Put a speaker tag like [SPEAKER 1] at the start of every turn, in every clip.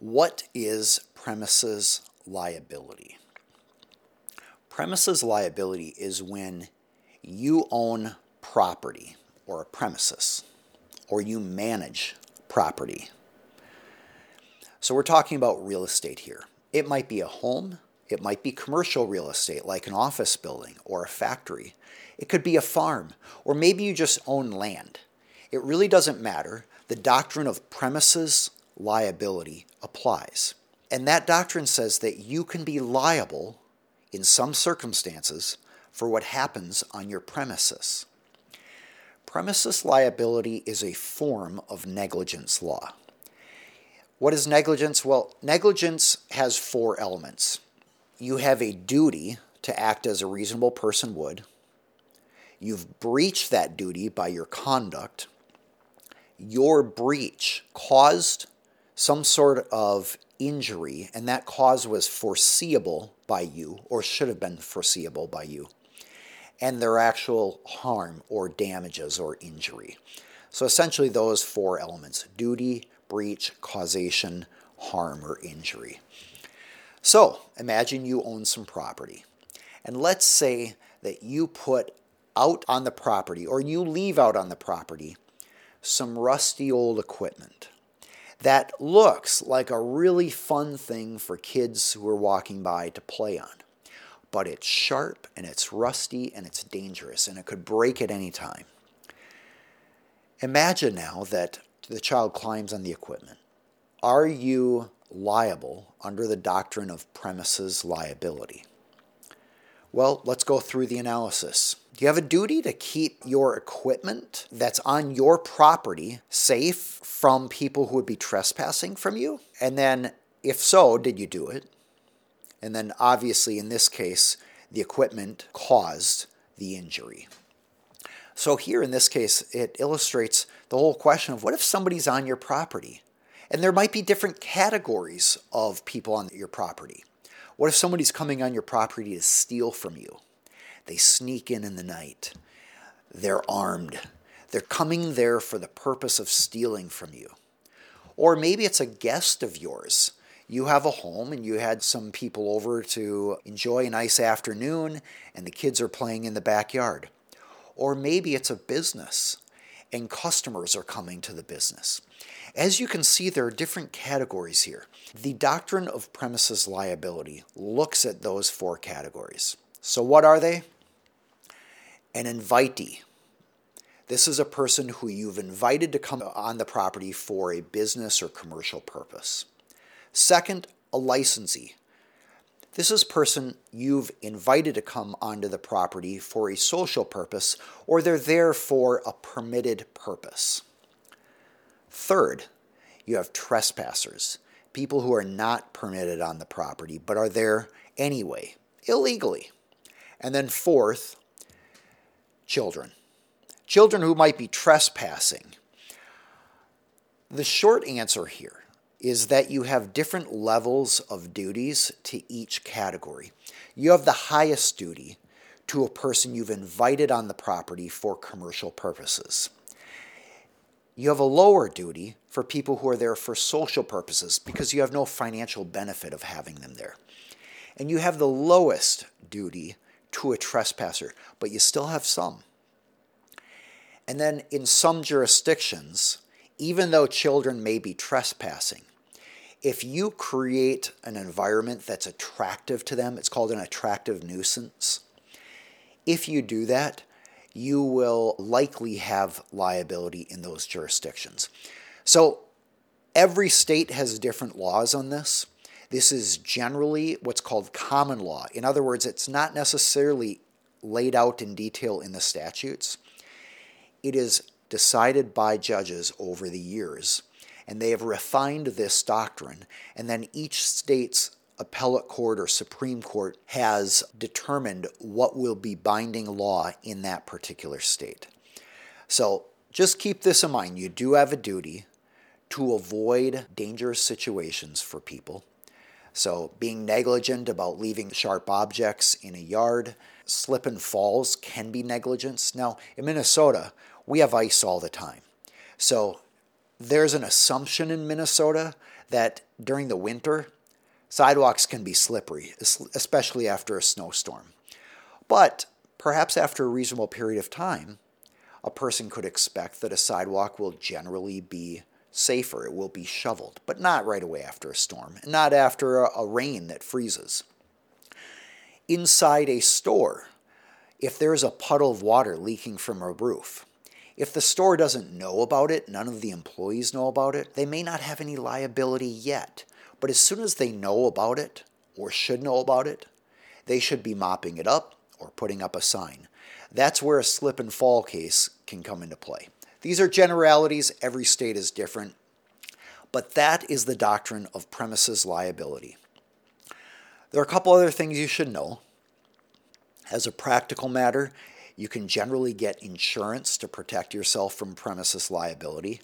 [SPEAKER 1] What is premises liability? Premises liability is when you own property or a premises, or you manage property. So we're talking about real estate here. It might be a home, it might be commercial real estate like an office building or a factory. It could be a farm, or maybe you just own land. It really doesn't matter. The doctrine of premises liability applies. And that doctrine says that you can be liable in some circumstances for what happens on your premises. Premises liability is a form of negligence law. What is negligence? Well, negligence has four elements. You have a duty to act as a reasonable person would. You've breached that duty by your conduct. Your breach caused some sort of injury, and that cause was foreseeable by you, or should have been foreseeable by you, and their actual harm or damages or injury. So essentially, those four elements duty, breach, causation, harm, or injury. So imagine you own some property, and let's say that you put out on the property or you leave out on the property some rusty old equipment that looks like a really fun thing for kids who are walking by to play on. But it's sharp and it's rusty and it's dangerous and it could break at any time. Imagine now that the child climbs on the equipment. Are you liable under the doctrine of premises liability? Well, let's go through the analysis. Do you have a duty to keep your equipment that's on your property safe from people who would be trespassing from you? And then, if so, did you do it? And then, obviously, in this case, the equipment caused the injury. So, here in this case, it illustrates the whole question of what if somebody's on your property? And there might be different categories of people on your property. What if somebody's coming on your property to steal from you? They sneak in in the night. They're armed. They're coming there for the purpose of stealing from you. Or maybe it's a guest of yours. You have a home and you had some people over to enjoy a nice afternoon and the kids are playing in the backyard. Or maybe it's a business and customers are coming to the business. As you can see, there are different categories here. The doctrine of premises liability looks at those four categories. So, what are they? An invitee. This is a person who you've invited to come on the property for a business or commercial purpose. Second, a licensee. This is a person you've invited to come onto the property for a social purpose or they're there for a permitted purpose. Third, you have trespassers, people who are not permitted on the property but are there anyway, illegally. And then fourth, children. Children who might be trespassing. The short answer here is that you have different levels of duties to each category. You have the highest duty to a person you've invited on the property for commercial purposes. You have a lower duty for people who are there for social purposes because you have no financial benefit of having them there. And you have the lowest duty to a trespasser, but you still have some. And then in some jurisdictions, even though children may be trespassing, if you create an environment that's attractive to them, it's called an attractive nuisance. If you do that, you will likely have liability in those jurisdictions. So every state has different laws on this. This is generally what's called common law. In other words, it's not necessarily laid out in detail in the statutes. It is decided by judges over the years, and they have refined this doctrine, and then each state's appellate court or Supreme Court has determined what will be binding law in that particular state. So just keep this in mind. You do have a duty to avoid dangerous situations for people. So, being negligent about leaving sharp objects in a yard, slip and falls can be negligence. Now, in Minnesota, we have ice all the time. So, there's an assumption in Minnesota that during the winter, sidewalks can be slippery, especially after a snowstorm. But perhaps after a reasonable period of time, a person could expect that a sidewalk will generally be safer. It will be shoveled, but not right away after a storm, not after a, a rain that freezes. Inside a store, if there's a puddle of water leaking from a roof, if the store doesn't know about it, none of the employees know about it, they may not have any liability yet. But as soon as they know about it, or should know about it, they should be mopping it up or putting up a sign. That's where a slip and fall case can come into play. These are generalities, every state is different, but that is the doctrine of premises liability. There are a couple other things you should know. As a practical matter, you can generally get insurance to protect yourself from premises liability.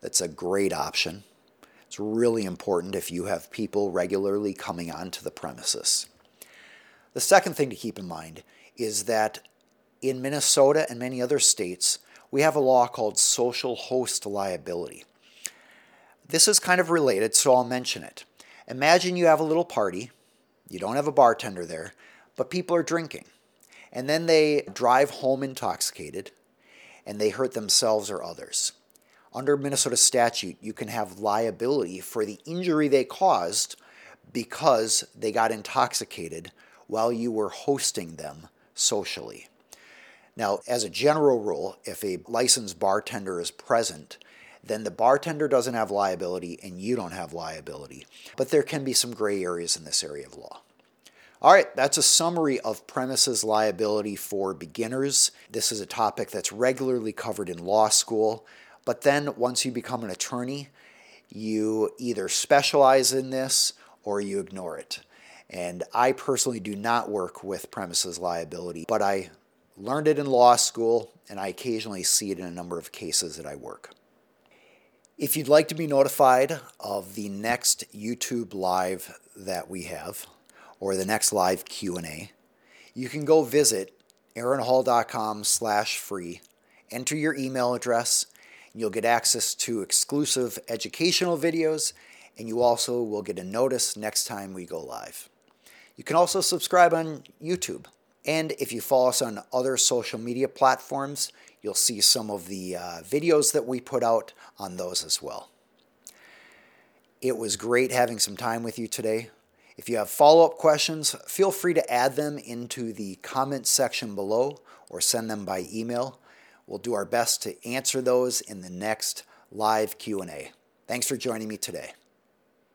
[SPEAKER 1] That's a great option. It's really important if you have people regularly coming onto the premises. The second thing to keep in mind is that in Minnesota and many other states, we have a law called social host liability. This is kind of related, so I'll mention it. Imagine you have a little party, you don't have a bartender there, but people are drinking. And then they drive home intoxicated and they hurt themselves or others. Under Minnesota statute, you can have liability for the injury they caused because they got intoxicated while you were hosting them socially. Now, as a general rule, if a licensed bartender is present, then the bartender doesn't have liability and you don't have liability. But there can be some gray areas in this area of law. All right, that's a summary of premises liability for beginners. This is a topic that's regularly covered in law school. But then once you become an attorney, you either specialize in this or you ignore it. And I personally do not work with premises liability, but I learned it in law school, and I occasionally see it in a number of cases that I work. If you'd like to be notified of the next YouTube live that we have, or the next live Q&A, you can go visit aaronhall.com slash free, enter your email address, you'll get access to exclusive educational videos, and you also will get a notice next time we go live. You can also subscribe on YouTube. And if you follow us on other social media platforms, you'll see some of the uh, videos that we put out on those as well. It was great having some time with you today. If you have follow up questions, feel free to add them into the comments section below or send them by email. We'll do our best to answer those in the next live Q&A. Thanks for joining me today.